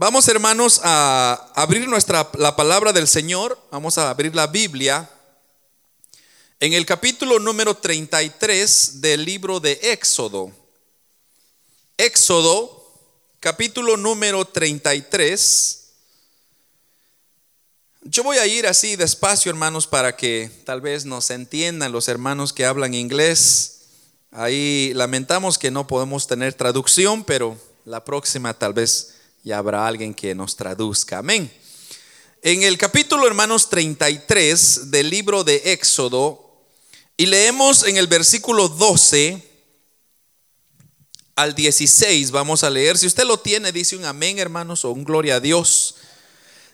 Vamos hermanos a abrir nuestra la palabra del Señor, vamos a abrir la Biblia en el capítulo número 33 del libro de Éxodo. Éxodo, capítulo número 33. Yo voy a ir así despacio, hermanos, para que tal vez nos entiendan los hermanos que hablan inglés. Ahí lamentamos que no podemos tener traducción, pero la próxima tal vez y habrá alguien que nos traduzca. Amén. En el capítulo, hermanos, 33 del libro de Éxodo, y leemos en el versículo 12 al 16, vamos a leer. Si usted lo tiene, dice un amén, hermanos, o un gloria a Dios.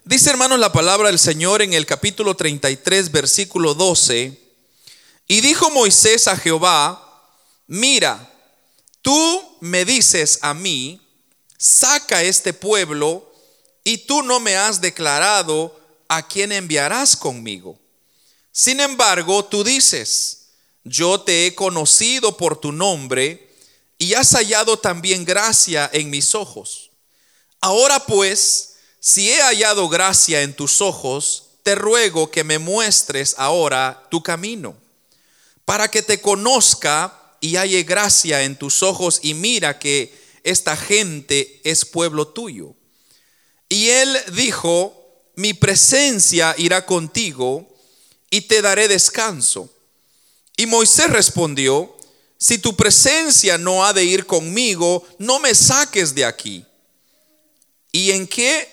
Dice, hermanos, la palabra del Señor en el capítulo 33, versículo 12. Y dijo Moisés a Jehová, mira, tú me dices a mí, saca este pueblo y tú no me has declarado a quién enviarás conmigo. Sin embargo, tú dices, yo te he conocido por tu nombre y has hallado también gracia en mis ojos. Ahora pues, si he hallado gracia en tus ojos, te ruego que me muestres ahora tu camino, para que te conozca y halle gracia en tus ojos y mira que esta gente es pueblo tuyo. Y él dijo, mi presencia irá contigo y te daré descanso. Y Moisés respondió, si tu presencia no ha de ir conmigo, no me saques de aquí. ¿Y en qué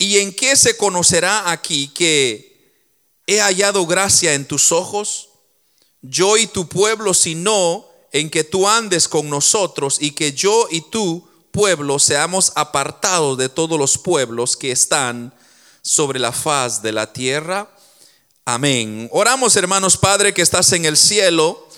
y en qué se conocerá aquí que he hallado gracia en tus ojos? Yo y tu pueblo, si no en que tú andes con nosotros y que yo y tú, pueblo, seamos apartados de todos los pueblos que están sobre la faz de la tierra. Amén. Oramos, hermanos Padre, que estás en el cielo.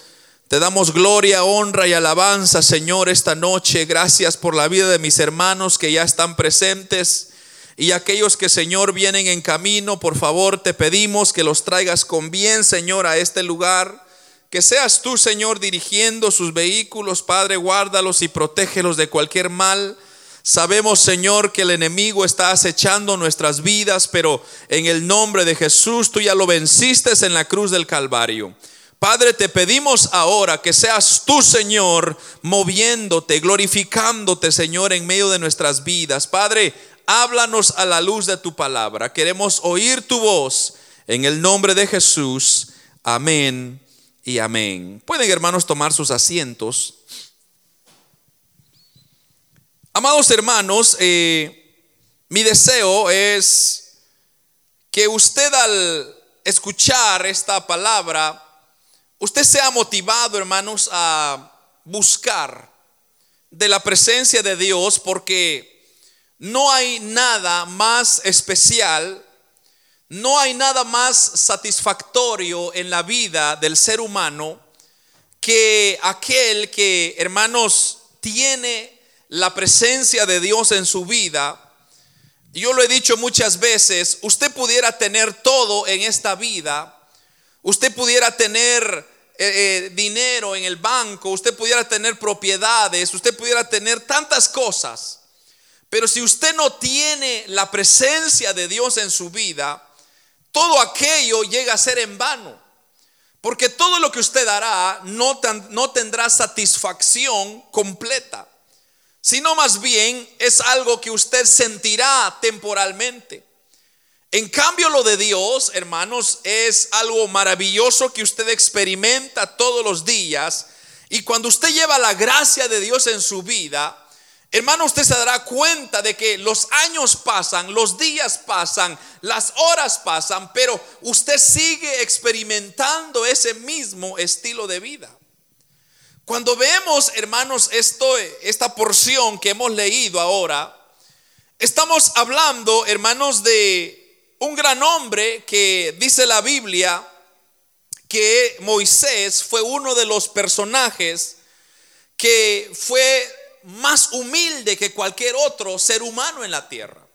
Te damos gloria, honra y alabanza, Señor, esta noche. Gracias por la vida de mis hermanos que ya están presentes. Y aquellos que, Señor, vienen en camino, por favor, te pedimos que los traigas con bien, Señor, a este lugar. Que seas tú, Señor, dirigiendo sus vehículos, Padre, guárdalos y protégelos de cualquier mal. Sabemos, Señor, que el enemigo está acechando nuestras vidas, pero en el nombre de Jesús tú ya lo venciste en la cruz del Calvario. Padre, te pedimos ahora que seas tú, Señor, moviéndote, glorificándote, Señor, en medio de nuestras vidas. Padre, háblanos a la luz de tu palabra. Queremos oír tu voz en el nombre de Jesús. Amén y amén. Pueden hermanos tomar sus asientos. Amados hermanos, eh, mi deseo es que usted al escuchar esta palabra, usted sea motivado, hermanos, a buscar de la presencia de Dios porque no hay nada más especial no hay nada más satisfactorio en la vida del ser humano que aquel que, hermanos, tiene la presencia de Dios en su vida. Yo lo he dicho muchas veces, usted pudiera tener todo en esta vida, usted pudiera tener eh, eh, dinero en el banco, usted pudiera tener propiedades, usted pudiera tener tantas cosas, pero si usted no tiene la presencia de Dios en su vida, todo aquello llega a ser en vano. Porque todo lo que usted hará no, no tendrá satisfacción completa, sino más bien es algo que usted sentirá temporalmente. En cambio, lo de Dios, hermanos, es algo maravilloso que usted experimenta todos los días. Y cuando usted lleva la gracia de Dios en su vida, Hermano, usted se dará cuenta de que los años pasan, los días pasan, las horas pasan, pero usted sigue experimentando ese mismo estilo de vida. Cuando vemos, hermanos, esto, esta porción que hemos leído ahora, estamos hablando, hermanos, de un gran hombre que dice la Biblia que Moisés fue uno de los personajes que fue más humilde que cualquier otro ser humano en la tierra.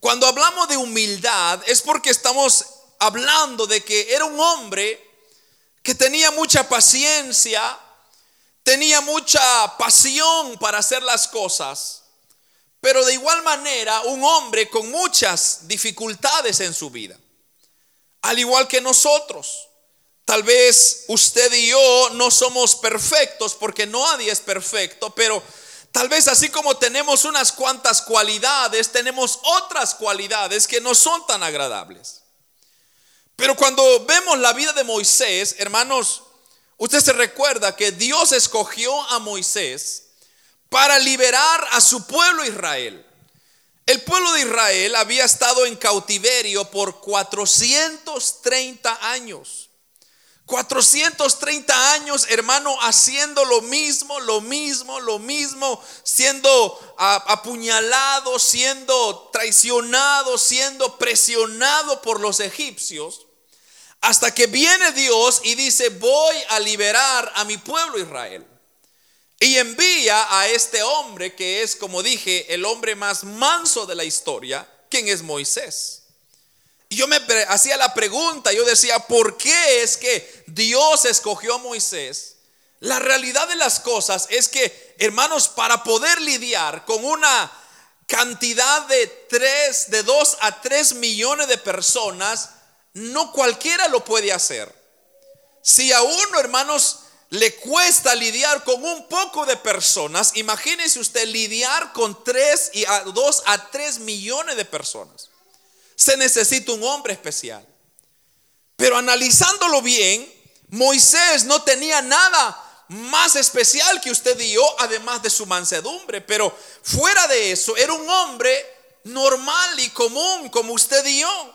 Cuando hablamos de humildad es porque estamos hablando de que era un hombre que tenía mucha paciencia, tenía mucha pasión para hacer las cosas, pero de igual manera un hombre con muchas dificultades en su vida, al igual que nosotros. Tal vez usted y yo no somos perfectos porque nadie es perfecto, pero tal vez así como tenemos unas cuantas cualidades, tenemos otras cualidades que no son tan agradables. Pero cuando vemos la vida de Moisés, hermanos, usted se recuerda que Dios escogió a Moisés para liberar a su pueblo Israel. El pueblo de Israel había estado en cautiverio por 430 años. 430 años, hermano, haciendo lo mismo, lo mismo, lo mismo, siendo apuñalado, siendo traicionado, siendo presionado por los egipcios, hasta que viene Dios y dice, voy a liberar a mi pueblo Israel. Y envía a este hombre que es, como dije, el hombre más manso de la historia, quien es Moisés. Y yo me hacía la pregunta, yo decía, ¿por qué es que Dios escogió a Moisés? La realidad de las cosas es que, hermanos, para poder lidiar con una cantidad de tres, de dos a tres millones de personas, no cualquiera lo puede hacer. Si a uno, hermanos, le cuesta lidiar con un poco de personas, imagínese usted lidiar con tres y a dos a tres millones de personas. Se necesita un hombre especial. Pero analizándolo bien, Moisés no tenía nada más especial que usted y yo, además de su mansedumbre. Pero fuera de eso, era un hombre normal y común como usted y yo.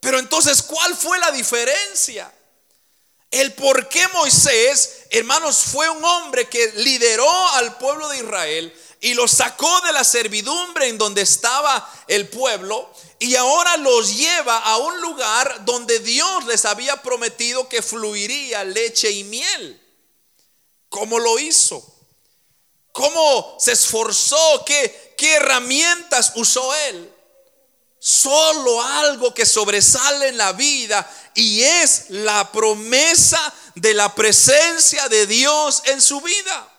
Pero entonces, ¿cuál fue la diferencia? El por qué Moisés, hermanos, fue un hombre que lideró al pueblo de Israel y lo sacó de la servidumbre en donde estaba el pueblo y ahora los lleva a un lugar donde Dios les había prometido que fluiría leche y miel. ¿Cómo lo hizo? ¿Cómo se esforzó? ¿Qué, qué herramientas usó él? Solo algo que sobresale en la vida y es la promesa de la presencia de Dios en su vida.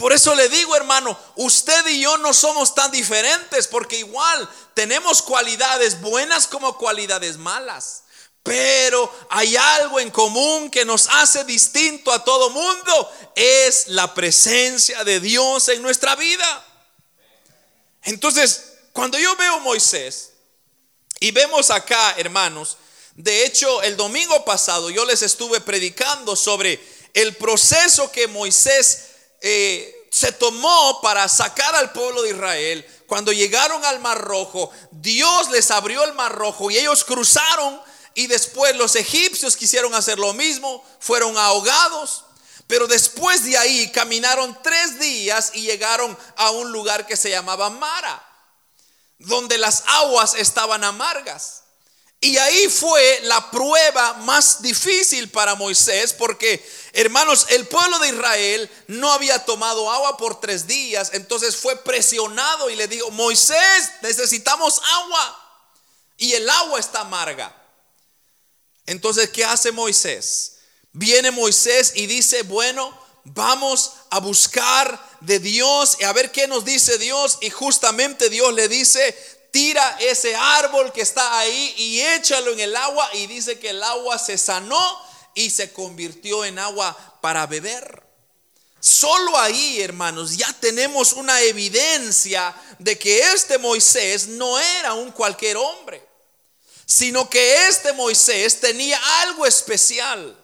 Por eso le digo, hermano, usted y yo no somos tan diferentes porque igual tenemos cualidades buenas como cualidades malas. Pero hay algo en común que nos hace distinto a todo mundo. Es la presencia de Dios en nuestra vida. Entonces, cuando yo veo Moisés y vemos acá, hermanos, de hecho, el domingo pasado yo les estuve predicando sobre el proceso que Moisés eh, se tomó para sacar al pueblo de Israel. Cuando llegaron al Mar Rojo, Dios les abrió el Mar Rojo y ellos cruzaron y después los egipcios quisieron hacer lo mismo, fueron ahogados. Pero después de ahí caminaron tres días y llegaron a un lugar que se llamaba Mara, donde las aguas estaban amargas. Y ahí fue la prueba más difícil para Moisés porque, hermanos, el pueblo de Israel no había tomado agua por tres días, entonces fue presionado y le dijo, Moisés, necesitamos agua. Y el agua está amarga. Entonces, ¿qué hace Moisés? Viene Moisés y dice, bueno, vamos a buscar de Dios y a ver qué nos dice Dios. Y justamente Dios le dice, tira ese árbol que está ahí y échalo en el agua y dice que el agua se sanó y se convirtió en agua para beber. Solo ahí, hermanos, ya tenemos una evidencia de que este Moisés no era un cualquier hombre, sino que este Moisés tenía algo especial.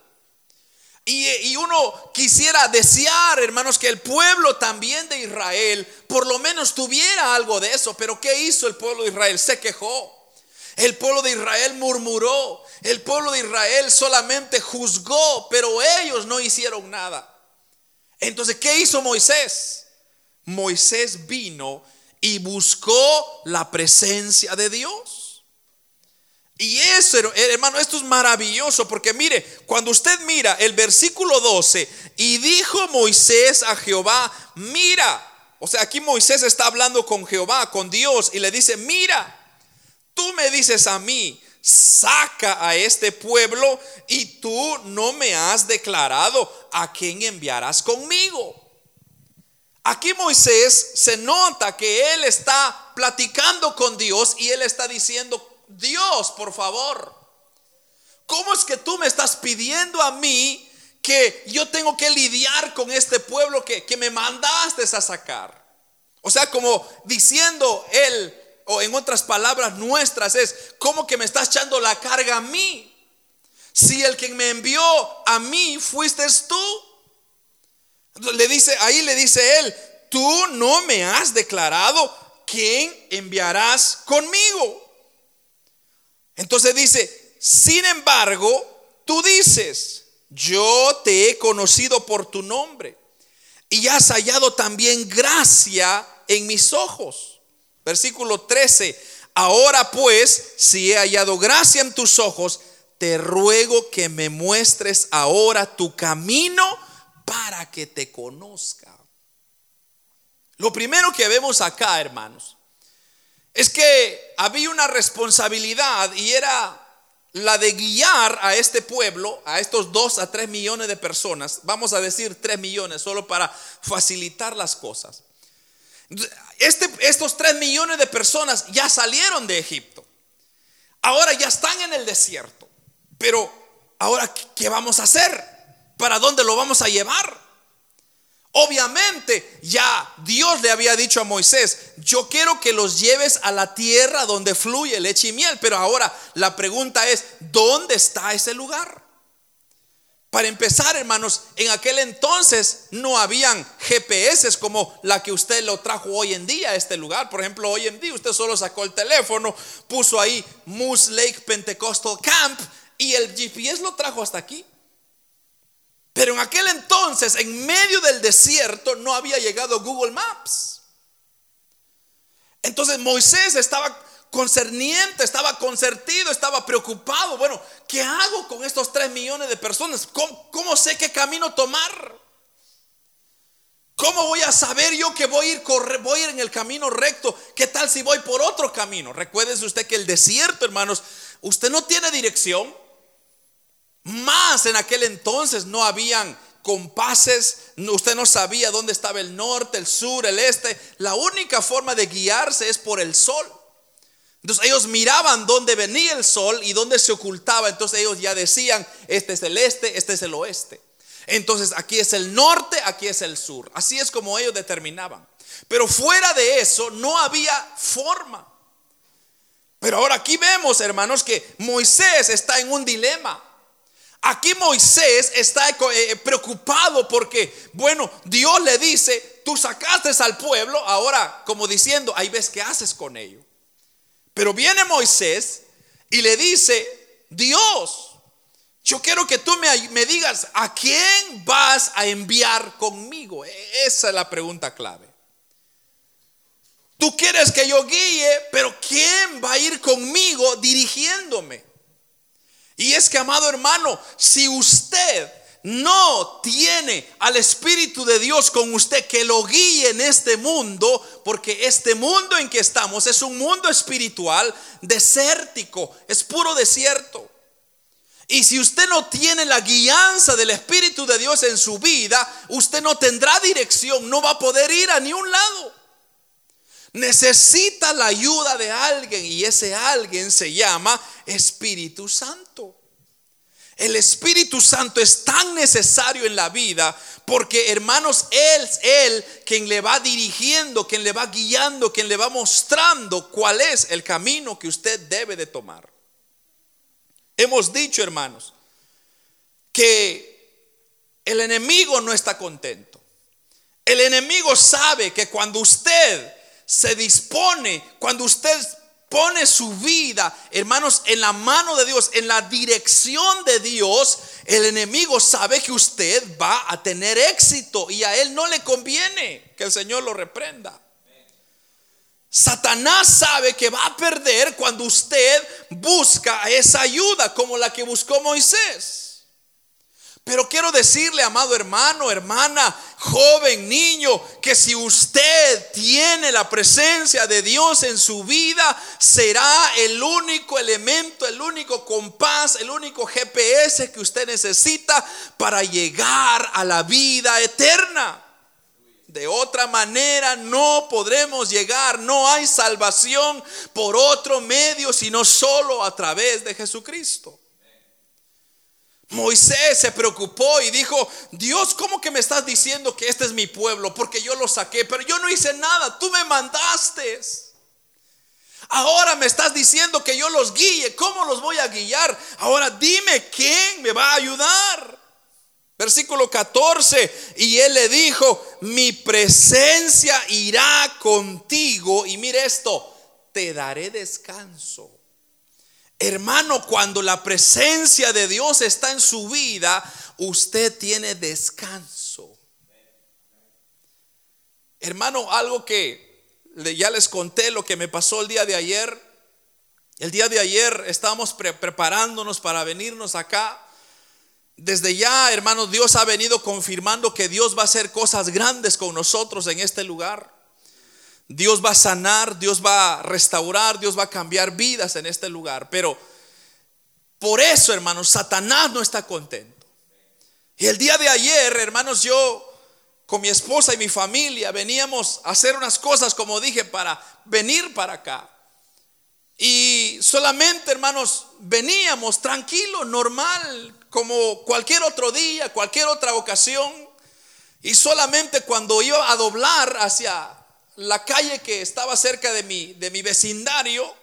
Y, uno quisiera desear, hermanos, que el pueblo también de Israel por lo menos tuviera algo de eso. Pero ¿qué hizo el pueblo de Israel? Se quejó. El pueblo de Israel murmuró. El pueblo de Israel solamente juzgó, pero ellos no hicieron nada. Entonces, ¿qué hizo Moisés? Moisés vino y buscó la presencia de Dios. Y eso, hermano, esto es maravilloso porque mire, cuando usted mira el versículo 12, y dijo Moisés a Jehová, mira, o sea, aquí Moisés está hablando con Jehová, con Dios, y le dice, mira, tú me dices a mí, saca a este pueblo y tú no me has declarado a quién enviarás conmigo. Aquí Moisés se nota que él está platicando con Dios y él está diciendo, Dios, por favor, ¿cómo es que tú me estás pidiendo a mí que yo tengo que lidiar con este pueblo que, que me mandaste a sacar? O sea, como diciendo él, o en otras palabras nuestras, es como que me estás echando la carga a mí. Si el que me envió a mí fuiste tú. Le dice, ahí le dice él, tú no me has declarado quién enviarás conmigo. Entonces dice, sin embargo, tú dices, yo te he conocido por tu nombre y has hallado también gracia en mis ojos. Versículo 13, ahora pues, si he hallado gracia en tus ojos, te ruego que me muestres ahora tu camino para que te conozca. Lo primero que vemos acá, hermanos, es que había una responsabilidad y era la de guiar a este pueblo, a estos dos a tres millones de personas, vamos a decir tres millones, solo para facilitar las cosas. Este, estos tres millones de personas ya salieron de Egipto. Ahora ya están en el desierto. Pero ahora, ¿qué vamos a hacer? ¿Para dónde lo vamos a llevar? Obviamente ya Dios le había dicho a Moisés, yo quiero que los lleves a la tierra donde fluye leche y miel, pero ahora la pregunta es, ¿dónde está ese lugar? Para empezar, hermanos, en aquel entonces no habían GPS como la que usted lo trajo hoy en día a este lugar. Por ejemplo, hoy en día usted solo sacó el teléfono, puso ahí Moose Lake Pentecostal Camp y el GPS lo trajo hasta aquí. Pero en aquel entonces, en medio del desierto, no había llegado Google Maps. Entonces Moisés estaba concerniente, estaba concertido, estaba preocupado. Bueno, ¿qué hago con estos tres millones de personas? ¿Cómo, sé qué camino tomar? ¿Cómo voy a saber yo que voy a, ir voy a ir en el camino recto? ¿Qué tal si voy por otro camino? Recuérdese usted que el desierto, hermanos, usted no tiene dirección. Más en aquel entonces no habían compases, usted no sabía dónde estaba el norte, el sur, el este. La única forma de guiarse es por el sol. Entonces ellos miraban dónde venía el sol y dónde se ocultaba. Entonces ellos ya decían, este es el este, este es el oeste. Entonces aquí es el norte, aquí es el sur. Así es como ellos determinaban. Pero fuera de eso no había forma. Pero ahora aquí vemos, hermanos, que Moisés está en un dilema. Aquí Moisés está eh, preocupado porque, bueno, Dios le dice, tú sacaste al pueblo, ahora como diciendo, ahí ves qué haces con ello. Pero viene Moisés y le dice, Dios, yo quiero que tú me, digas, ¿a quién vas a enviar conmigo? E, esa es la pregunta clave. Tú quieres que yo guíe, pero ¿quién va a ir conmigo dirigiéndome? Y es que, amado hermano, si usted no tiene al Espíritu de Dios con usted que lo guíe en este mundo, porque este mundo en que estamos es un mundo espiritual desértico, es puro desierto. Y si usted no tiene la guianza del Espíritu de Dios en su vida, usted no tendrá dirección, no va a poder ir a ni un lado. Necesita la ayuda de alguien y ese alguien se llama Espíritu Santo. El Espíritu Santo es tan necesario en la vida porque, hermanos, Él es Él quien le va dirigiendo, quien le va guiando, quien le va mostrando cuál es el camino que usted debe de tomar. Hemos dicho, hermanos, que el enemigo no está contento. El enemigo sabe que cuando usted se dispone, cuando usted pone su vida, hermanos, en la mano de Dios, en la dirección de Dios, el enemigo sabe que usted va a tener éxito y a él no le conviene que el Señor lo reprenda. Satanás sabe que va a perder cuando usted busca esa ayuda como la que buscó Moisés. Pero quiero decirle, amado hermano, hermana, joven, niño, que si usted tiene la presencia de Dios en su vida, será el único elemento, el único compás, el único GPS que usted necesita para llegar a la vida eterna. De otra manera no podremos llegar. No hay salvación por otro medio, sino solo a través de Jesucristo. Moisés se preocupó y dijo, Dios, ¿cómo que me estás diciendo que este es mi pueblo? Porque yo lo saqué, pero yo no hice nada, tú me mandaste. Ahora me estás diciendo que yo los guíe, ¿cómo los voy a guiar? Ahora dime quién me va a ayudar. Versículo 14, y él le dijo, mi presencia irá contigo, y mire esto, te daré descanso. Hermano, cuando la presencia de Dios está en su vida, usted tiene descanso. Hermano, algo que ya les conté lo que me pasó el día de ayer. El día de ayer estábamos preparándonos para venirnos acá. Desde ya, hermano, Dios ha venido confirmando que Dios va a hacer cosas grandes con nosotros en este lugar. Dios va a sanar, Dios va a restaurar, Dios va a cambiar vidas en este lugar. Pero por eso, hermanos, Satanás no está contento. Y el día de ayer, hermanos, yo con mi esposa y mi familia veníamos a hacer unas cosas, como dije, para venir para acá. Y solamente, hermanos, veníamos tranquilo, normal, como cualquier otro día, cualquier otra ocasión. Y solamente cuando iba a doblar hacia la calle que estaba cerca de mi, de mi vecindario,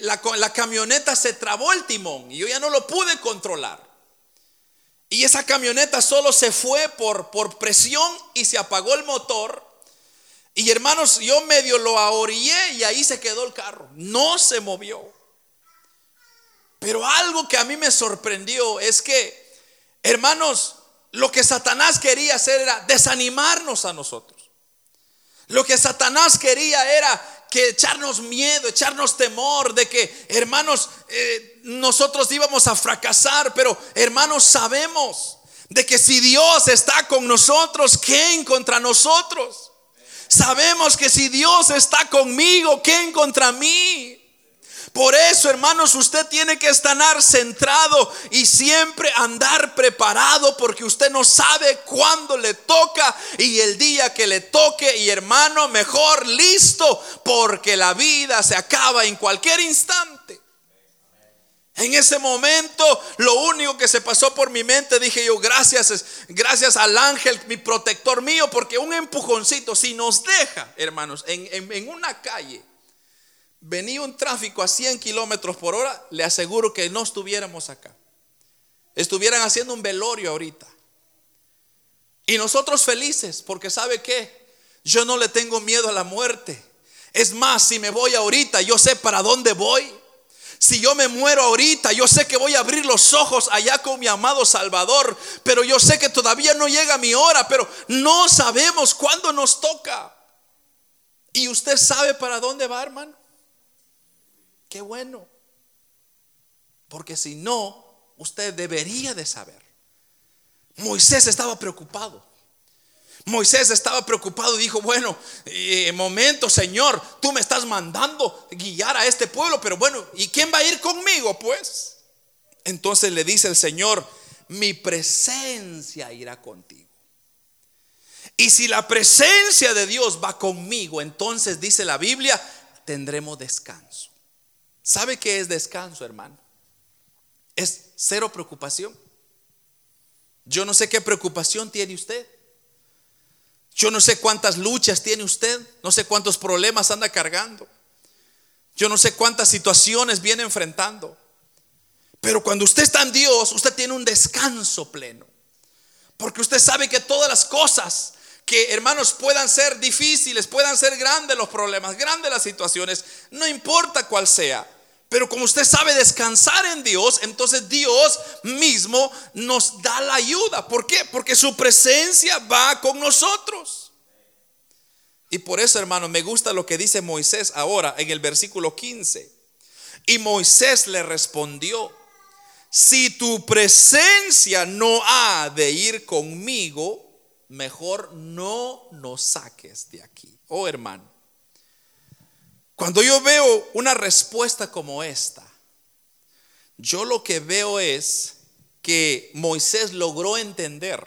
la, camioneta se trabó el timón y yo ya no lo pude controlar. Y esa camioneta solo se fue por, por presión y se apagó el motor. Y hermanos, yo medio lo ahorillé y ahí se quedó el carro. No se movió. Pero algo que a mí me sorprendió es que, hermanos, lo que Satanás quería hacer era desanimarnos a nosotros. Lo que Satanás quería era que echarnos miedo, echarnos temor de que, hermanos, eh, nosotros íbamos a fracasar, pero hermanos, sabemos de que si Dios está con nosotros, ¿quién contra nosotros? Sabemos que si Dios está conmigo, ¿quién contra mí? Por eso, hermanos, usted tiene que estar centrado y siempre andar preparado porque usted no sabe cuándo le toca y el día que le toque y hermano, mejor listo porque la vida se acaba en cualquier instante. En ese momento, lo único que se pasó por mi mente, dije yo, gracias, gracias al ángel, mi protector mío, porque un empujoncito, si nos deja, hermanos, en, en una calle, venía un tráfico a 100 kilómetros por hora, le aseguro que no estuviéramos acá. Estuvieran haciendo un velorio ahorita. Y nosotros felices, porque ¿sabe qué? Yo no le tengo miedo a la muerte. Es más, si me voy ahorita, yo sé para dónde voy. Si yo me muero ahorita, yo sé que voy a abrir los ojos allá con mi amado Salvador, pero yo sé que todavía no llega mi hora, pero no sabemos cuándo nos toca. ¿Y usted sabe para dónde va, hermano? Qué bueno. Porque si no, usted debería de saber. Moisés estaba preocupado. Moisés estaba preocupado y dijo, bueno, eh, momento, Señor, tú me estás mandando guiar a este pueblo, pero bueno, ¿y quién va a ir conmigo? Pues entonces le dice el Señor, mi presencia irá contigo. Y si la presencia de Dios va conmigo, entonces dice la Biblia, tendremos descanso. ¿Sabe qué es descanso, hermano? Es cero preocupación. Yo no sé qué preocupación tiene usted. Yo no sé cuántas luchas tiene usted. No sé cuántos problemas anda cargando. Yo no sé cuántas situaciones viene enfrentando. Pero cuando usted está en Dios, usted tiene un descanso pleno. Porque usted sabe que todas las cosas que hermanos puedan ser difíciles, puedan ser grandes los problemas, grandes las situaciones, no importa cuál sea. Pero como usted sabe descansar en Dios, entonces Dios mismo nos da la ayuda. ¿Por qué? Porque su presencia va con nosotros. Y por eso, hermano, me gusta lo que dice Moisés ahora en el versículo 15. Y Moisés le respondió, si tu presencia no ha de ir conmigo, mejor no nos saques de aquí. Oh hermano, cuando yo veo una respuesta como esta, yo lo que veo es que Moisés logró entender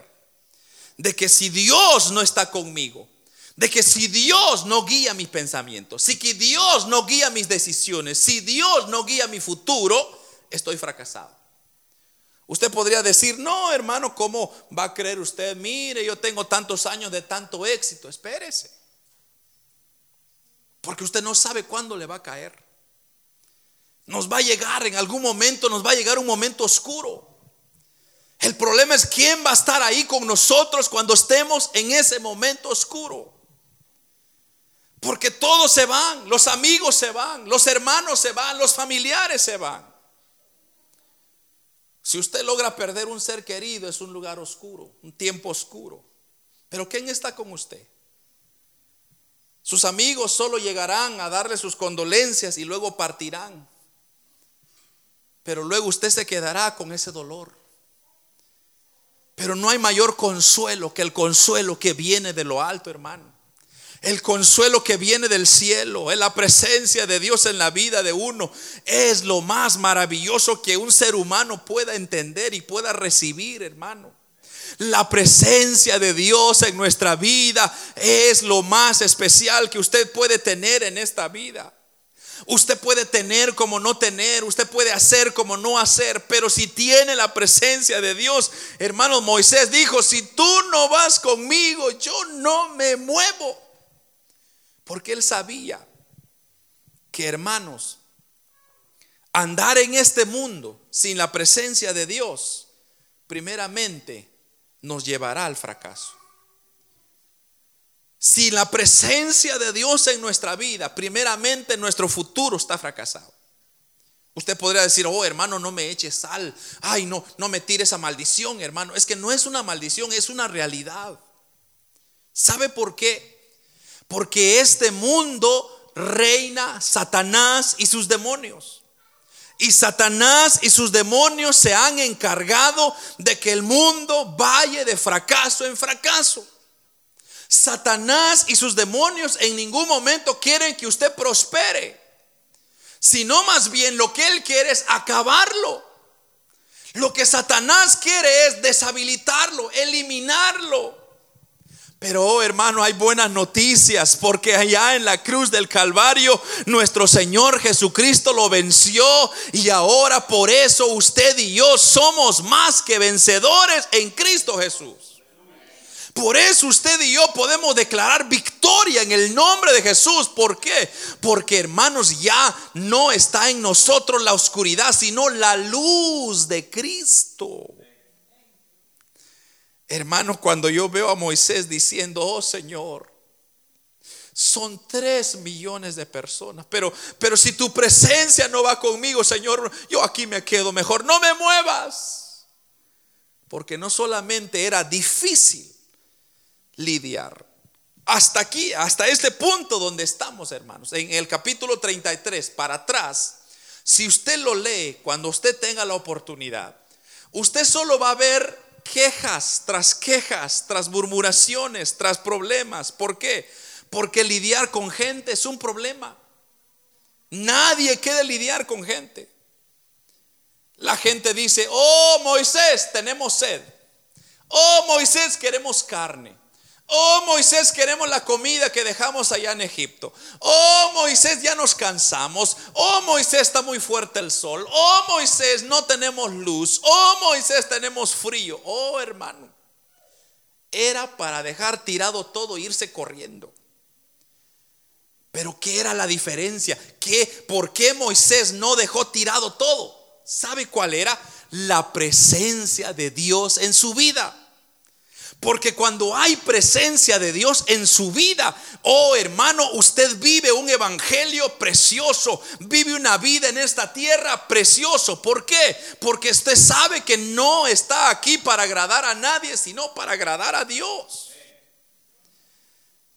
de que si Dios no está conmigo, de que si Dios no guía mis pensamientos, si que Dios no guía mis decisiones, si Dios no guía mi futuro, estoy fracasado. Usted podría decir, no, hermano, ¿cómo va a creer usted? Mire, yo tengo tantos años de tanto éxito. Espérese. Porque usted no sabe cuándo le va a caer. Nos va a llegar, en algún momento nos va a llegar un momento oscuro. El problema es quién va a estar ahí con nosotros cuando estemos en ese momento oscuro. Porque todos se van, los amigos se van, los hermanos se van, los familiares se van. Si usted logra perder un ser querido, es un lugar oscuro, un tiempo oscuro. Pero ¿quién está con usted? Sus amigos solo llegarán a darle sus condolencias y luego partirán. Pero luego usted se quedará con ese dolor. Pero no hay mayor consuelo que el consuelo que viene de lo alto, hermano el consuelo que viene del cielo, en la presencia de Dios en la vida de uno, es lo más maravilloso que un ser humano pueda entender y pueda recibir, hermano. La presencia de Dios en nuestra vida es lo más especial que usted puede tener en esta vida. Usted puede tener como no tener, usted puede hacer como no hacer, pero si tiene la presencia de Dios, hermano Moisés dijo, si tú no vas conmigo, yo no me muevo. Porque él sabía que, hermanos, andar en este mundo sin la presencia de Dios, primeramente nos llevará al fracaso. Sin la presencia de Dios en nuestra vida, primeramente nuestro futuro está fracasado. Usted podría decir, oh hermano, no me eche sal. Ay, no, no me tire esa maldición, hermano. Es que no es una maldición, es una realidad. ¿Sabe por qué? Porque este mundo reina Satanás y sus demonios. Y Satanás y sus demonios se han encargado de que el mundo vaya de fracaso en fracaso. Satanás y sus demonios en ningún momento quieren que usted prospere, sino más bien lo que él quiere es acabarlo. Lo que Satanás quiere es deshabilitarlo, eliminarlo. Pero, oh, hermano, hay buenas noticias porque allá en la cruz del Calvario nuestro Señor Jesucristo lo venció y ahora por eso usted y yo somos más que vencedores en Cristo Jesús. Por eso usted y yo podemos declarar victoria en el nombre de Jesús. ¿Por qué? Porque hermanos, ya no está en nosotros la oscuridad, sino la luz de Cristo. Hermanos, cuando yo veo a Moisés diciendo, oh Señor, son tres millones de personas, pero, pero si tu presencia no va conmigo, Señor, yo aquí me quedo mejor, no me muevas. Porque no solamente era difícil lidiar, hasta aquí, hasta este punto donde estamos, hermanos, en el capítulo 33, para atrás, si usted lo lee cuando usted tenga la oportunidad, usted solo va a ver quejas tras quejas, tras murmuraciones, tras problemas. ¿Por qué? Porque lidiar con gente es un problema. Nadie quiere lidiar con gente. La gente dice, oh Moisés, tenemos sed. Oh Moisés, queremos carne. Oh Moisés, queremos la comida que dejamos allá en Egipto. Oh Moisés, ya nos cansamos. Oh Moisés, está muy fuerte el sol. Oh Moisés, no tenemos luz. Oh Moisés, tenemos frío. Oh hermano, era para dejar tirado todo e irse corriendo. Pero ¿qué era la diferencia? ¿Qué, ¿Por qué Moisés no dejó tirado todo? ¿Sabe cuál era? La presencia de Dios en su vida. Porque cuando hay presencia de Dios en su vida, oh hermano, usted vive un evangelio precioso, vive una vida en esta tierra precioso. ¿Por qué? Porque usted sabe que no está aquí para agradar a nadie, sino para agradar a Dios.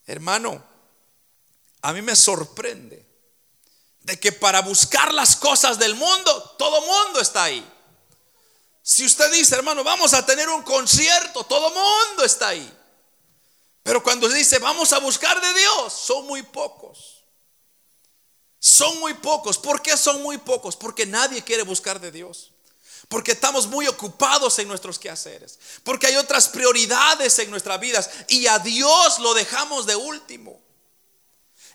Hermano, a mí me sorprende de que para buscar las cosas del mundo, todo mundo está ahí. Si usted dice, hermano, vamos a tener un concierto, todo mundo está ahí. Pero cuando dice, vamos a buscar de Dios, son muy pocos. Son muy pocos. ¿Por qué son muy pocos? Porque nadie quiere buscar de Dios. Porque estamos muy ocupados en nuestros quehaceres. Porque hay otras prioridades en nuestras vidas. Y a Dios lo dejamos de último.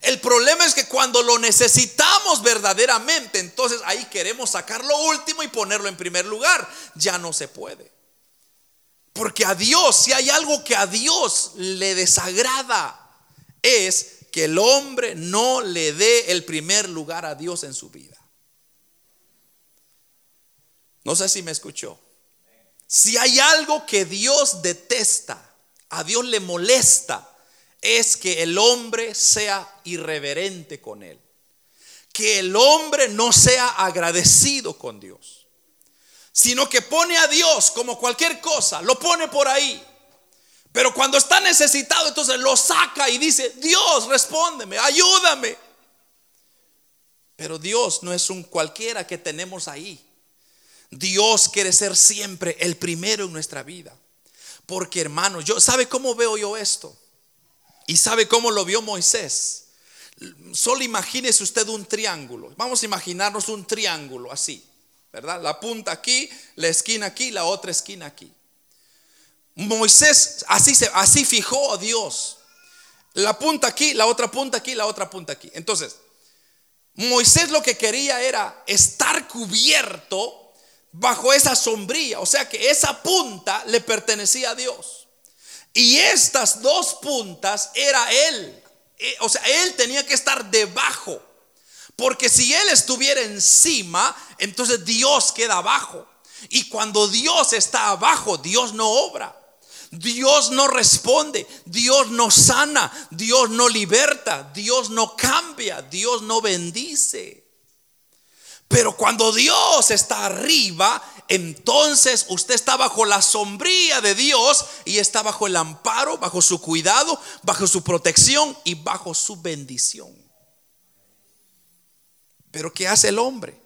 El problema es que cuando lo necesitamos verdaderamente, entonces ahí queremos sacar lo último y ponerlo en primer lugar. Ya no se puede. Porque a Dios, si hay algo que a Dios le desagrada, es que el hombre no le dé el primer lugar a Dios en su vida. No sé si me escuchó. Si hay algo que Dios detesta, a Dios le molesta, es que el hombre sea irreverente con él. Que el hombre no sea agradecido con Dios. Sino que pone a Dios como cualquier cosa, lo pone por ahí. Pero cuando está necesitado, entonces lo saca y dice, Dios, respóndeme, ayúdame. Pero Dios no es un cualquiera que tenemos ahí. Dios quiere ser siempre el primero en nuestra vida. Porque hermano, yo ¿sabe cómo veo yo esto? Y sabe cómo lo vio Moisés. Solo imagínese usted un triángulo. Vamos a imaginarnos un triángulo así, ¿verdad? La punta aquí, la esquina aquí, la otra esquina aquí. Moisés así se así fijó a Dios. La punta aquí, la otra punta aquí, la otra punta aquí. Entonces, Moisés lo que quería era estar cubierto bajo esa sombría. O sea que esa punta le pertenecía a Dios. Y estas dos puntas era Él. Eh, o sea, Él tenía que estar debajo. Porque si Él estuviera encima, entonces Dios queda abajo. Y cuando Dios está abajo, Dios no obra. Dios no responde, Dios no sana, Dios no liberta, Dios no cambia, Dios no bendice. Pero cuando Dios está arriba, entonces usted está bajo la sombría de Dios y está bajo el amparo, bajo su cuidado, bajo su protección y bajo su bendición. Pero ¿qué hace el hombre?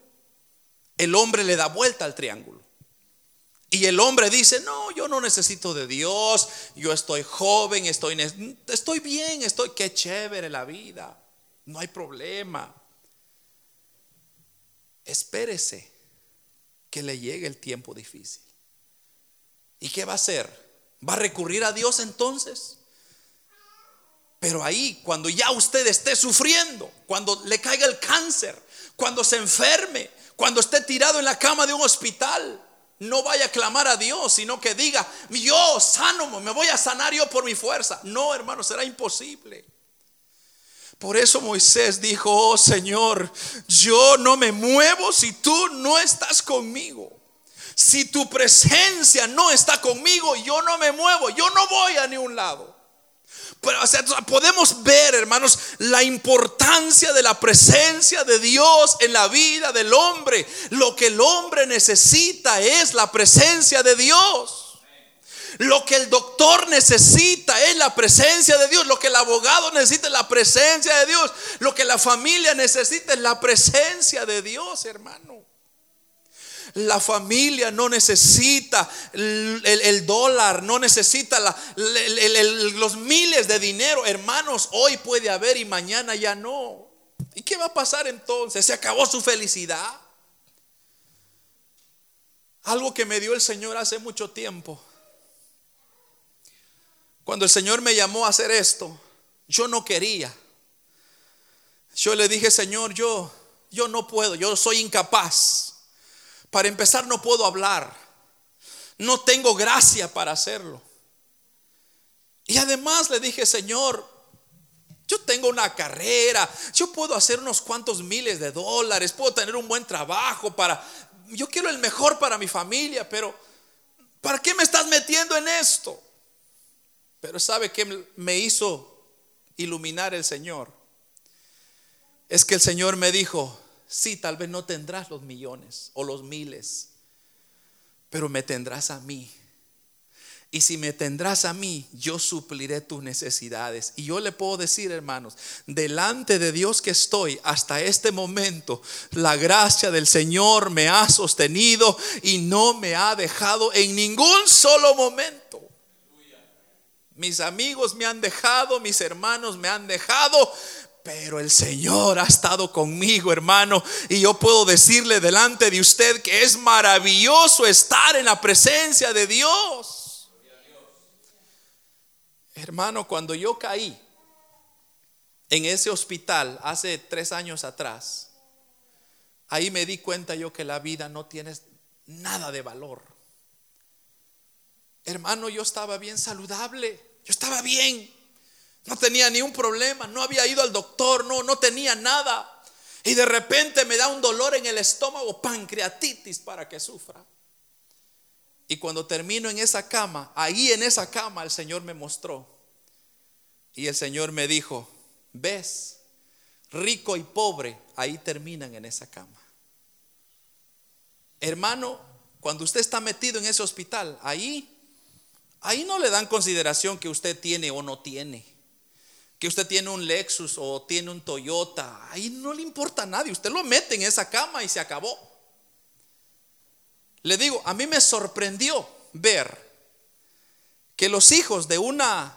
El hombre le da vuelta al triángulo. Y el hombre dice, no, yo no necesito de Dios, yo estoy joven, estoy, estoy bien, estoy, qué chévere la vida, no hay problema espérese que le llegue el tiempo difícil. ¿Y qué va a hacer? ¿Va a recurrir a Dios entonces? Pero ahí, cuando ya usted esté sufriendo, cuando le caiga el cáncer, cuando se enferme, cuando esté tirado en la cama de un hospital, no vaya a clamar a Dios, sino que diga, yo sano, me voy a sanar yo por mi fuerza. No, hermano, será imposible. Por eso Moisés dijo, oh Señor, yo no me muevo si tú no estás conmigo. Si tu presencia no está conmigo, yo no me muevo, yo no voy a ningún lado. Pero, podemos ver, hermanos, la importancia de la presencia de Dios en la vida del hombre. Lo que el hombre necesita es la presencia de Dios. Lo que el doctor necesita es la presencia de Dios. Lo que el abogado necesita es la presencia de Dios. Lo que la familia necesita es la presencia de Dios, hermano. La familia no necesita el, dólar, no necesita los miles de dinero. Hermanos, hoy puede haber y mañana ya no. ¿Y qué va a pasar entonces? ¿Se acabó su felicidad? Algo que me dio el Señor hace mucho tiempo. Cuando el Señor me llamó a hacer esto, yo no quería. Yo le dije, Señor, yo, yo no puedo, yo soy incapaz. Para empezar, no puedo hablar. No tengo gracia para hacerlo. Y además le dije, Señor, yo tengo una carrera, yo puedo hacer unos cuantos miles de dólares, puedo tener un buen trabajo para, yo quiero el mejor para mi familia, pero ¿para qué me estás metiendo en esto? Pero ¿sabe qué me hizo iluminar el Señor? Es que el Señor me dijo, sí, tal vez no tendrás los millones o los miles, pero me tendrás a mí. Y si me tendrás a mí, yo supliré tus necesidades. Y yo le puedo decir, hermanos, delante de Dios que estoy hasta este momento, la gracia del Señor me ha sostenido y no me ha dejado en ningún solo momento. Mis amigos me han dejado, mis hermanos me han dejado, Pero el Señor ha estado conmigo, hermano, y yo puedo decirle delante de usted que es maravilloso estar en la presencia de Dios. Hermano, cuando yo caí en ese hospital hace tres años atrás, ahí me di cuenta yo que la vida no tiene nada de valor. Hermano, yo estaba bien saludable, yo estaba bien. No tenía ni un problema, no había ido al doctor, no, no tenía nada. Y de repente me da un dolor en el estómago, pancreatitis para que sufra. Y cuando termino en esa cama, ahí en esa cama el Señor me mostró. Y el Señor me dijo, ves, rico y pobre, ahí terminan en esa cama. Hermano, cuando usted está metido en ese hospital, ahí, ahí no le dan consideración que usted tiene o no tiene que usted tiene un Lexus o tiene un Toyota, ahí no le importa a nadie, usted lo mete en esa cama y se acabó. Le digo, a mí me sorprendió ver que los hijos de una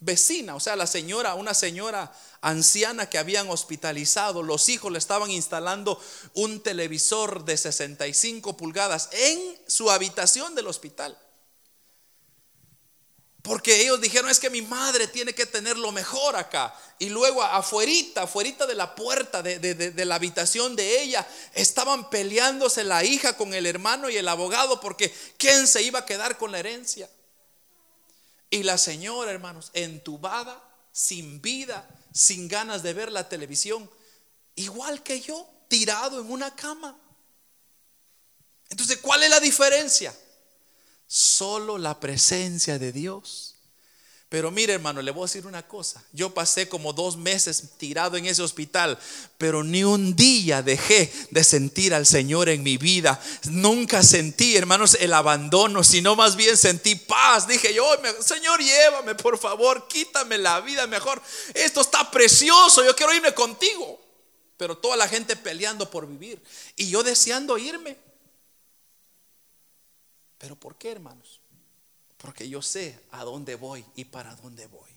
vecina, o sea, la señora, una señora anciana que habían hospitalizado, los hijos le estaban instalando un televisor de 65 pulgadas en su habitación del hospital. Porque ellos dijeron, es que mi madre tiene que tener lo mejor acá. Y luego afuerita, afuerita de la puerta de, de, la habitación de ella, estaban peleándose la hija con el hermano y el abogado porque ¿quién se iba a quedar con la herencia? Y la señora, hermanos, entubada, sin vida, sin ganas de ver la televisión, igual que yo, tirado en una cama. Entonces, ¿cuál es la diferencia? Solo la presencia de Dios. Pero mire hermano, le voy a decir una cosa. Yo pasé como dos meses tirado en ese hospital, pero ni un día dejé de sentir al Señor en mi vida. Nunca sentí, hermanos, el abandono, sino más bien sentí paz. Dije yo, Señor, llévame, por favor, quítame la vida mejor. Esto está precioso, yo quiero irme contigo. Pero toda la gente peleando por vivir y yo deseando irme. ¿Pero por qué, hermanos? Porque yo sé a dónde voy y para dónde voy.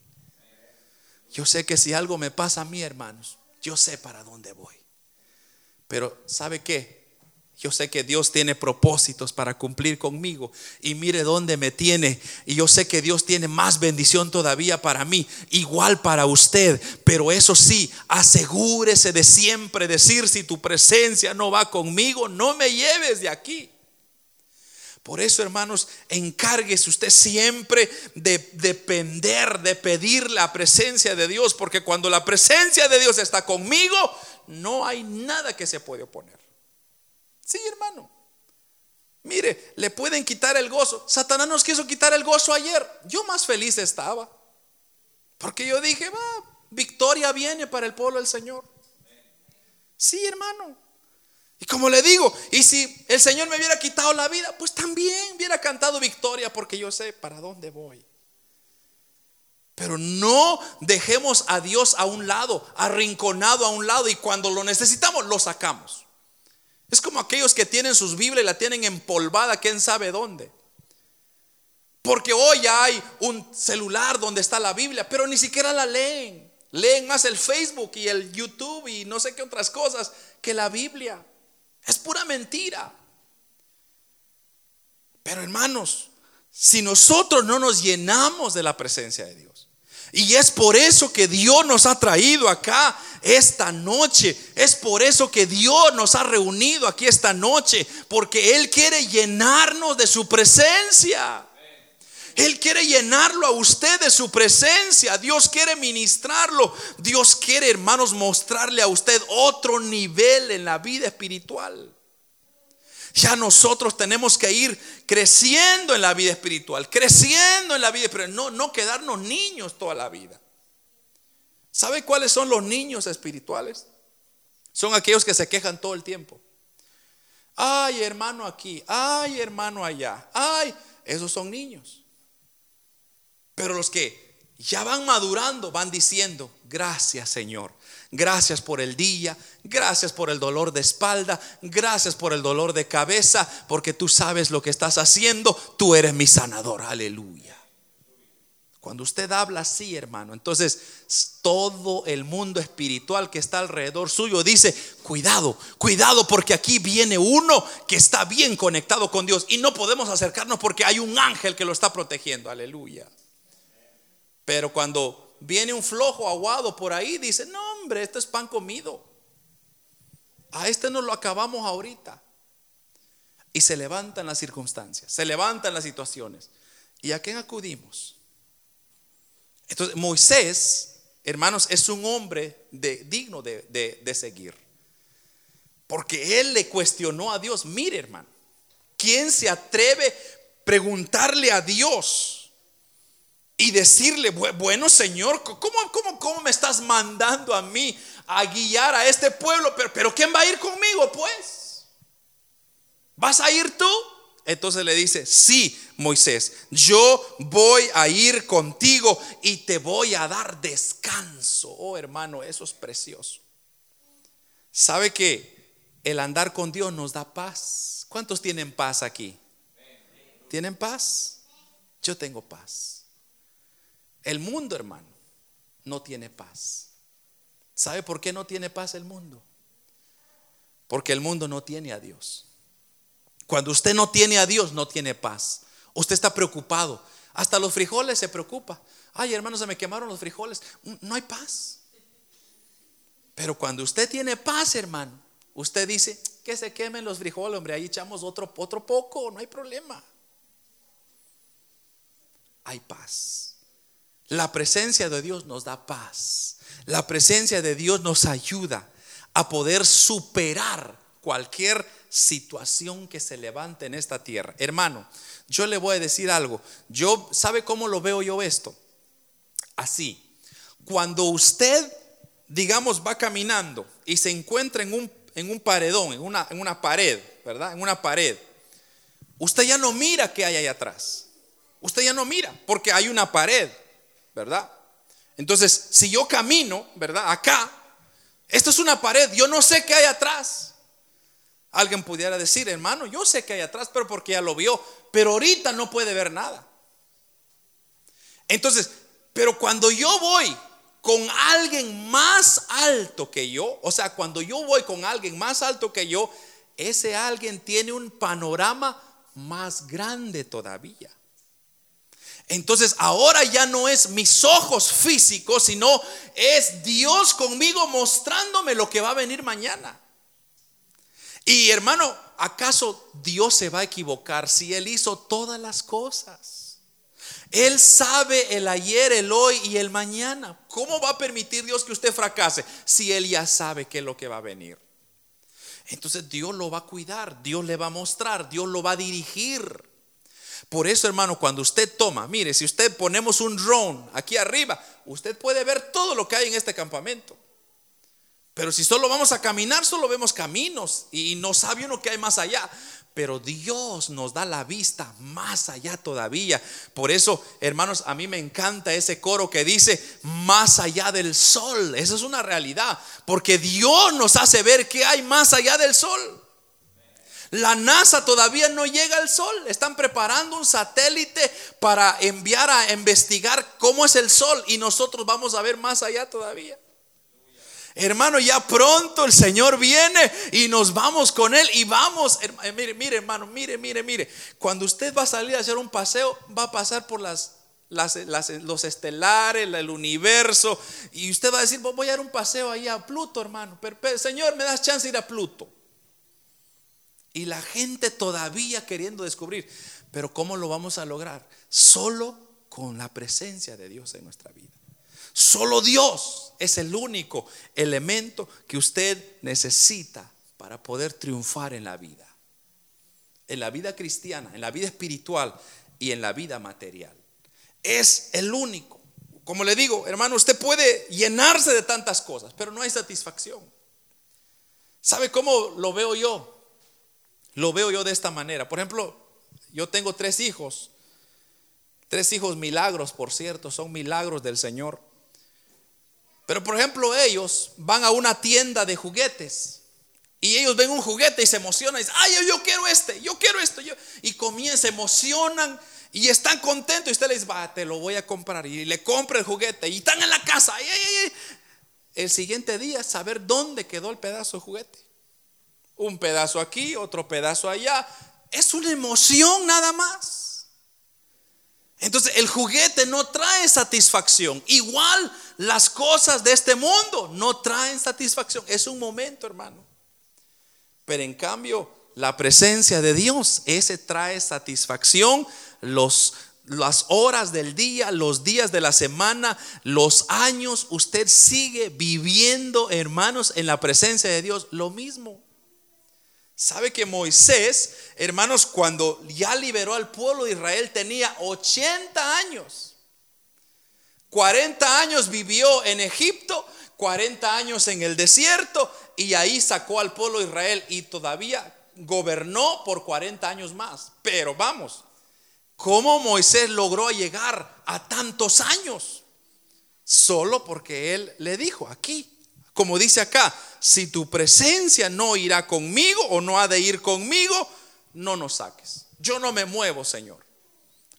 Yo sé que si algo me pasa a mí, hermanos, yo sé para dónde voy. Pero ¿sabe qué? Yo sé que Dios tiene propósitos para cumplir conmigo. Y mire dónde me tiene. Y yo sé que Dios tiene más bendición todavía para mí. Igual para usted. Pero eso sí, asegúrese de siempre decir, si tu presencia no va conmigo, no me lleves de aquí. Por eso, hermanos, encárguese usted siempre de depender, de pedir la presencia de Dios, porque cuando la presencia de Dios está conmigo, no hay nada que se puede oponer. Sí, hermano. Mire, le pueden quitar el gozo. Satanás nos quiso quitar el gozo ayer. Yo más feliz estaba. Porque yo dije, va, victoria viene para el pueblo del Señor. Sí, hermano. Y como le digo, y si el Señor me hubiera quitado la vida, pues también hubiera cantado victoria porque yo sé para dónde voy. Pero no dejemos a Dios a un lado, arrinconado a un lado y cuando lo necesitamos lo sacamos. Es como aquellos que tienen sus Biblias y la tienen empolvada, quién sabe dónde. Porque hoy hay un celular donde está la Biblia, pero ni siquiera la leen. Leen más el Facebook y el YouTube y no sé qué otras cosas que la Biblia. Es pura mentira. Pero hermanos, si nosotros no nos llenamos de la presencia de Dios, y es por eso que Dios nos ha traído acá esta noche. Es por eso que Dios nos ha reunido aquí esta noche. Porque Él quiere llenarnos de su presencia. Él quiere llenarlo a usted de su presencia. Dios quiere ministrarlo. Dios quiere, hermanos, mostrarle a usted otro nivel en la vida espiritual. Ya nosotros tenemos que ir creciendo en la vida espiritual, creciendo en la vida espiritual, no, no quedarnos niños toda la vida. ¿Sabe cuáles son los niños espirituales? Son aquellos que se quejan todo el tiempo. Ay, hermano aquí, ay, hermano allá, ay, esos son niños. Pero los que ya van madurando van diciendo, gracias Señor, gracias por el día, gracias por el dolor de espalda, gracias por el dolor de cabeza, porque tú sabes lo que estás haciendo, tú eres mi sanador, aleluya. Cuando usted habla así, hermano, entonces todo el mundo espiritual que está alrededor suyo dice, cuidado, cuidado, porque aquí viene uno que está bien conectado con Dios y no podemos acercarnos porque hay un ángel que lo está protegiendo. Aleluya. Pero cuando viene un flojo aguado por ahí, dice, no hombre, esto es pan comido. A este nos lo acabamos ahorita. Y se levantan las circunstancias, se levantan las situaciones. ¿Y a quién acudimos? Entonces, Moisés, hermanos, es un hombre de, digno de, de seguir. Porque él le cuestionó a Dios. Mire, hermano, ¿quién se atreve a preguntarle a Dios y decirle, bueno, Señor, ¿cómo, cómo, cómo me estás mandando a mí a guiar a este pueblo? Pero, pero ¿quién va a ir conmigo, pues? ¿Vas a ir tú? Entonces le dice, sí, Moisés, yo voy a ir contigo y te voy a dar descanso. Oh hermano, eso es precioso. ¿Sabe que el andar con Dios nos da paz? ¿Cuántos tienen paz aquí? ¿Tienen paz? Yo tengo paz. El mundo, hermano, no tiene paz. ¿Sabe por qué no tiene paz el mundo? Porque el mundo no tiene a Dios. Cuando usted no tiene a Dios, no tiene paz. Usted está preocupado. Hasta los frijoles se preocupa. Ay, hermano, se me quemaron los frijoles. No hay paz. Pero cuando usted tiene paz, hermano, usted dice que se quemen los frijoles, hombre, ahí echamos otro, otro poco, no hay problema. Hay paz. La presencia de Dios nos da paz. La presencia de Dios nos ayuda a poder superar cualquier situación que se levante en esta tierra. Hermano, yo le voy a decir algo. Yo, ¿sabe cómo lo veo yo esto? Así. Cuando usted, digamos, va caminando y se encuentra en un, en un paredón, en una, en una pared, ¿verdad? En una pared. Usted ya no mira qué hay ahí atrás. Usted ya no mira porque hay una pared, ¿verdad? Entonces, si yo camino, ¿verdad? Acá, esto es una pared, yo no sé qué hay atrás. Alguien pudiera decir, hermano, yo sé que hay atrás, pero porque ya lo vio, pero ahorita no puede ver nada. Entonces, pero cuando yo voy con alguien más alto que yo, o sea, cuando yo voy con alguien más alto que yo, ese alguien tiene un panorama más grande todavía. Entonces ahora ya no es mis ojos físicos, sino es Dios conmigo mostrándome lo que va a venir mañana. Y hermano, ¿acaso Dios se va a equivocar si Él hizo todas las cosas? Él sabe el ayer, el hoy y el mañana. ¿Cómo va a permitir Dios que usted fracase si Él ya sabe qué es lo que va a venir? Entonces Dios lo va a cuidar, Dios le va a mostrar, Dios lo va a dirigir. Por eso, hermano, cuando usted toma, mire, si usted ponemos un drone aquí arriba, usted puede ver todo lo que hay en este campamento. Pero si solo vamos a caminar, solo vemos caminos y no sabe uno que hay más allá. Pero Dios nos da la vista más allá todavía. Por eso, hermanos, a mí me encanta ese coro que dice, más allá del sol. Esa es una realidad. Porque Dios nos hace ver que hay más allá del sol. La NASA todavía no llega al sol. Están preparando un satélite para enviar a investigar cómo es el sol. Y nosotros vamos a ver más allá todavía. Hermano, ya pronto el Señor viene y nos vamos con Él y vamos. Eh, mire, mire, hermano, mire, mire, mire. Cuando usted va a salir a hacer un paseo, va a pasar por las, los estelares, el universo. Y usted va a decir, voy a dar un paseo ahí a Pluto, hermano. Pero, Señor, me das chance de ir a Pluto. Y la gente todavía queriendo descubrir. Pero ¿cómo lo vamos a lograr? Solo con la presencia de Dios en nuestra vida. Solo Dios es el único elemento que usted necesita para poder triunfar en la vida. En la vida cristiana, en la vida espiritual y en la vida material. Es el único. Como le digo, hermano, usted puede llenarse de tantas cosas, pero no hay satisfacción. ¿Sabe cómo lo veo yo? Lo veo yo de esta manera. Por ejemplo, yo tengo tres hijos. Tres hijos milagros, por cierto, son milagros del Señor. Pero por ejemplo, ellos van a una tienda de juguetes y ellos ven un juguete y se emocionan y dicen, ay, yo, quiero este, yo quiero esto. Y comienzan, se emocionan Y están contentos y usted les va, te lo voy a comprar. Y le compra el juguete y están en la casa. el siguiente día saber dónde quedó el pedazo de juguete. Un pedazo aquí, otro pedazo allá. Es una emoción nada más. Entonces el juguete no trae satisfacción. Igual las cosas de este mundo no traen satisfacción. Es un momento, hermano. Pero en cambio, la presencia de Dios, ese trae satisfacción. Los, las horas del día, los días de la semana, los años, usted sigue viviendo, hermanos, en la presencia de Dios. Lo mismo. ¿Sabe que Moisés, hermanos, cuando ya liberó al pueblo de Israel tenía 80 años? 40 años vivió en Egipto, 40 años en el desierto y ahí sacó al pueblo de Israel y todavía gobernó por 40 años más. Pero vamos, ¿cómo Moisés logró llegar a tantos años? Solo porque él le dijo aquí, como dice acá, si tu presencia no irá conmigo o no ha de ir conmigo, no nos saques. Yo no me muevo, Señor.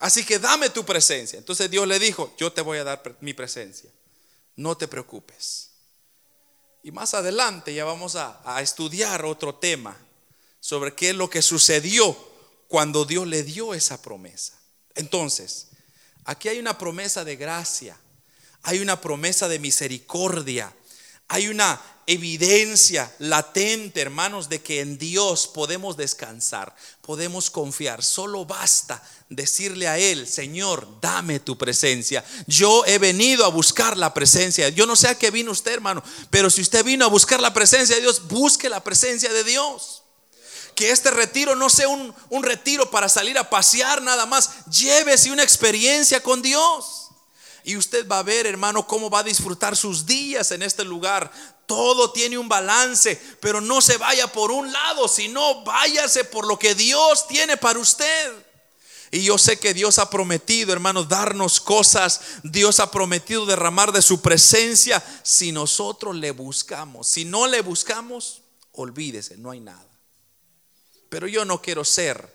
Así que dame tu presencia. Entonces Dios le dijo, yo te voy a dar mi presencia. No te preocupes. Y más adelante ya vamos a, estudiar otro tema sobre qué es lo que sucedió cuando Dios le dio esa promesa. Entonces, aquí hay una promesa de gracia, hay una promesa de misericordia, hay una evidencia latente, hermanos, de que en Dios podemos descansar, podemos confiar. Solo basta decirle a Él, Señor, dame tu presencia. Yo he venido a buscar la presencia. Yo no sé a qué vino usted, hermano, pero si usted vino a buscar la presencia de Dios, busque la presencia de Dios. Que este retiro no sea un, un retiro para salir a pasear nada más. Llévese una experiencia con Dios. Y usted va a ver, hermano, cómo va a disfrutar sus días en este lugar. Todo tiene un balance, pero no se vaya por un lado, sino váyase por lo que Dios tiene para usted. Y yo sé que Dios ha prometido, hermano, darnos cosas. Dios ha prometido derramar de su presencia si nosotros le buscamos. Si no le buscamos, olvídese, no hay nada. Pero yo no quiero ser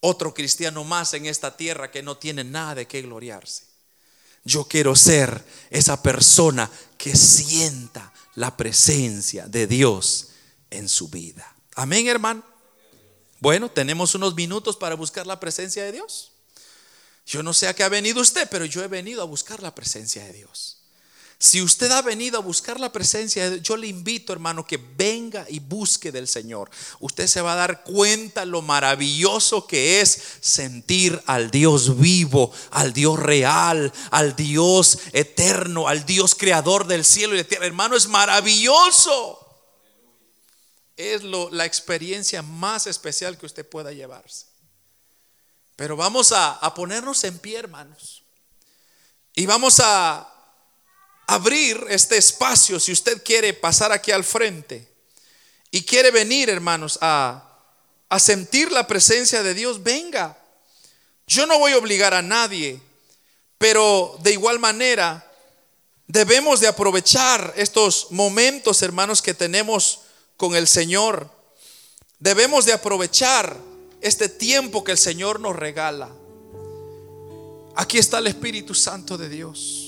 otro cristiano más en esta tierra que no tiene nada de qué gloriarse. Yo quiero ser esa persona que sienta la presencia de Dios en su vida. Amén, hermano. Bueno, tenemos unos minutos para buscar la presencia de Dios. Yo no sé a qué ha venido usted, pero yo he venido a buscar la presencia de Dios. Si usted ha venido a buscar la presencia, yo le invito, hermano, que venga y busque del Señor. Usted se va a dar cuenta lo maravilloso que es sentir al Dios vivo, al Dios real, al Dios eterno, al Dios creador del cielo y de tierra. Hermano, es maravilloso. Es la experiencia más especial que usted pueda llevarse. Pero vamos a, a ponernos en pie, hermanos. Y vamos a abrir este espacio si usted quiere pasar aquí al frente y quiere venir, hermanos, a, a sentir la presencia de Dios, venga. Yo no voy a obligar a nadie, pero de igual manera debemos de aprovechar estos momentos, hermanos, que tenemos con el Señor. Debemos de aprovechar este tiempo que el Señor nos regala. Aquí está el Espíritu Santo de Dios.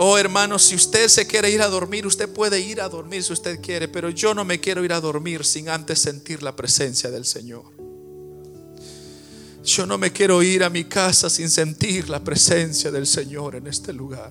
Oh hermanos, si usted se quiere ir a dormir, usted puede ir a dormir si usted quiere, pero yo no me quiero ir a dormir sin antes sentir la presencia del Señor. Yo no me quiero ir a mi casa sin sentir la presencia del Señor en este lugar.